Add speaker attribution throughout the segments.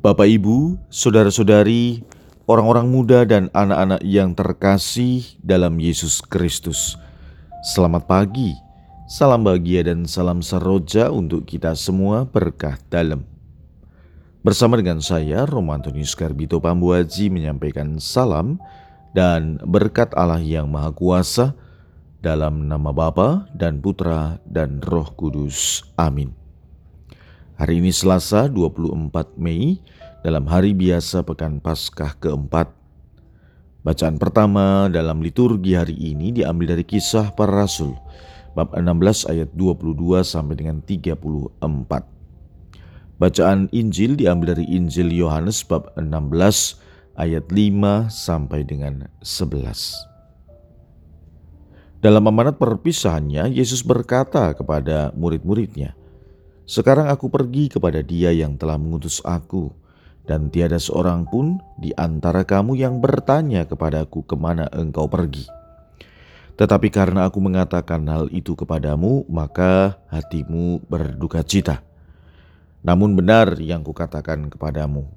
Speaker 1: Bapak, Ibu, saudara-saudari, orang-orang muda, dan anak-anak yang terkasih dalam Yesus Kristus, selamat pagi, salam bahagia, dan salam seroja untuk kita semua berkah dalam. Bersama dengan saya, Romantonius Garbito Pambuaji menyampaikan salam dan berkat Allah yang Maha Kuasa dalam nama Bapa dan Putra dan Roh Kudus. Amin. Hari ini Selasa 24 Mei dalam hari biasa Pekan Paskah keempat. Bacaan pertama dalam liturgi hari ini diambil dari kisah para rasul bab 16 ayat 22 sampai dengan 34. Bacaan Injil diambil dari Injil Yohanes bab 16 ayat 5 sampai dengan 11. Dalam amanat perpisahannya, Yesus berkata kepada murid-muridnya, sekarang aku pergi kepada Dia yang telah mengutus aku, dan tiada seorang pun di antara kamu yang bertanya kepadaku ke mana engkau pergi. Tetapi karena aku mengatakan hal itu kepadamu, maka hatimu berduka cita. Namun benar yang kukatakan kepadamu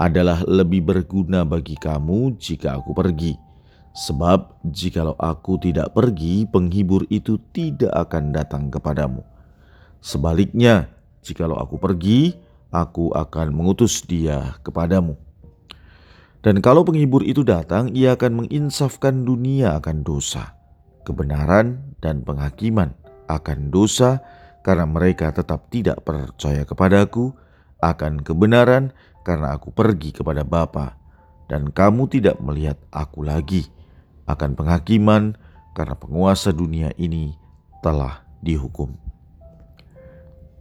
Speaker 1: adalah lebih berguna bagi kamu jika aku pergi. Sebab jikalau aku tidak pergi, penghibur itu tidak akan datang kepadamu.' Sebaliknya, jikalau aku pergi, aku akan mengutus dia kepadamu. Dan kalau penghibur itu datang, ia akan menginsafkan dunia akan dosa, kebenaran dan penghakiman akan dosa karena mereka tetap tidak percaya kepadaku, akan kebenaran karena aku pergi kepada Bapa dan kamu tidak melihat aku lagi, akan penghakiman karena penguasa dunia ini telah dihukum.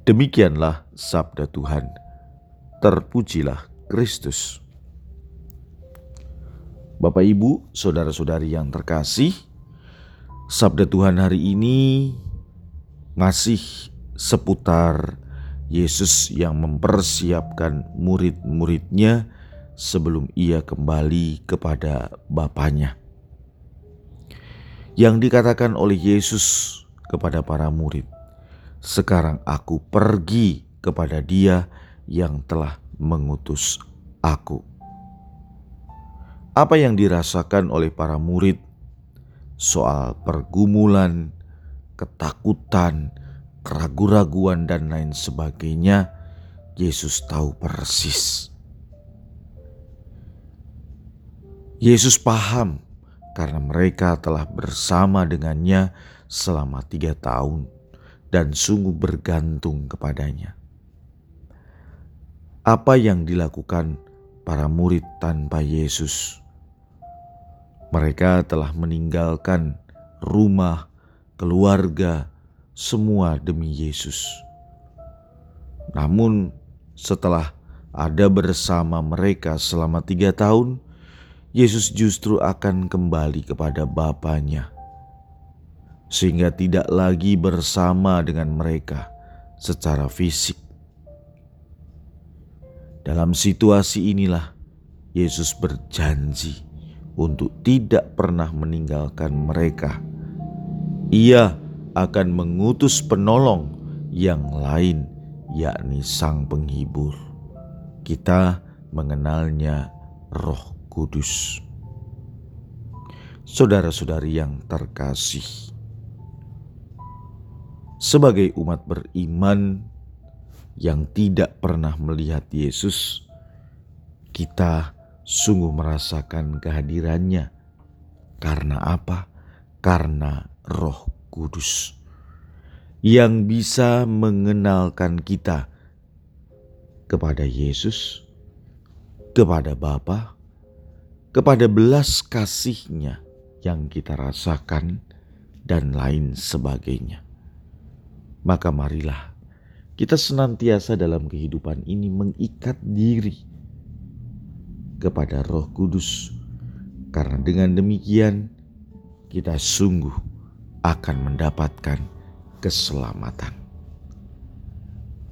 Speaker 1: Demikianlah sabda Tuhan. Terpujilah Kristus. Bapak, Ibu, saudara-saudari yang terkasih, sabda Tuhan hari ini masih seputar Yesus yang mempersiapkan murid-muridnya sebelum ia kembali kepada Bapaknya. Yang dikatakan oleh Yesus kepada para murid, sekarang aku pergi kepada Dia yang telah mengutus aku. Apa yang dirasakan oleh para murid soal pergumulan, ketakutan, keraguan-raguan, dan lain sebagainya, Yesus tahu persis. Yesus paham karena mereka telah bersama dengannya selama tiga tahun dan sungguh bergantung kepadanya. Apa yang dilakukan para murid tanpa Yesus? Mereka telah meninggalkan rumah, keluarga, semua demi Yesus. Namun, setelah ada bersama mereka selama tiga tahun, Yesus justru akan kembali kepada Bapaknya sehingga tidak lagi bersama dengan mereka secara fisik. Dalam situasi inilah Yesus berjanji untuk tidak pernah meninggalkan mereka. Ia akan mengutus penolong yang lain, yakni Sang Penghibur. Kita mengenalnya Roh Kudus. Saudara-saudari yang terkasih, sebagai umat beriman yang tidak pernah melihat Yesus, kita sungguh merasakan kehadirannya. Karena apa? Karena Roh Kudus yang bisa mengenalkan kita kepada Yesus, kepada Bapa, kepada belas kasihnya yang kita rasakan, dan lain sebagainya maka marilah kita senantiasa dalam kehidupan ini mengikat diri kepada Roh Kudus, karena dengan demikian kita sungguh akan mendapatkan keselamatan.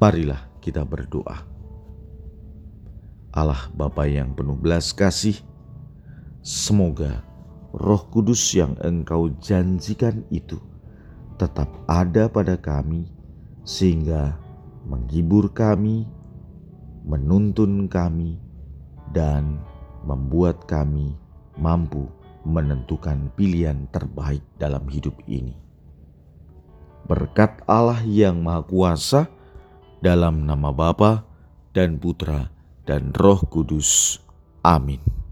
Speaker 1: Marilah kita berdoa. Allah Bapa yang penuh belas kasih, semoga Roh Kudus yang Engkau janjikan itu tetap ada pada kami, sehingga menghibur kami, menuntun kami, dan membuat kami mampu menentukan pilihan terbaik dalam hidup ini. Berkat Allah yang Maha Kuasa, dalam nama Bapa dan Putra dan Roh Kudus. Amin.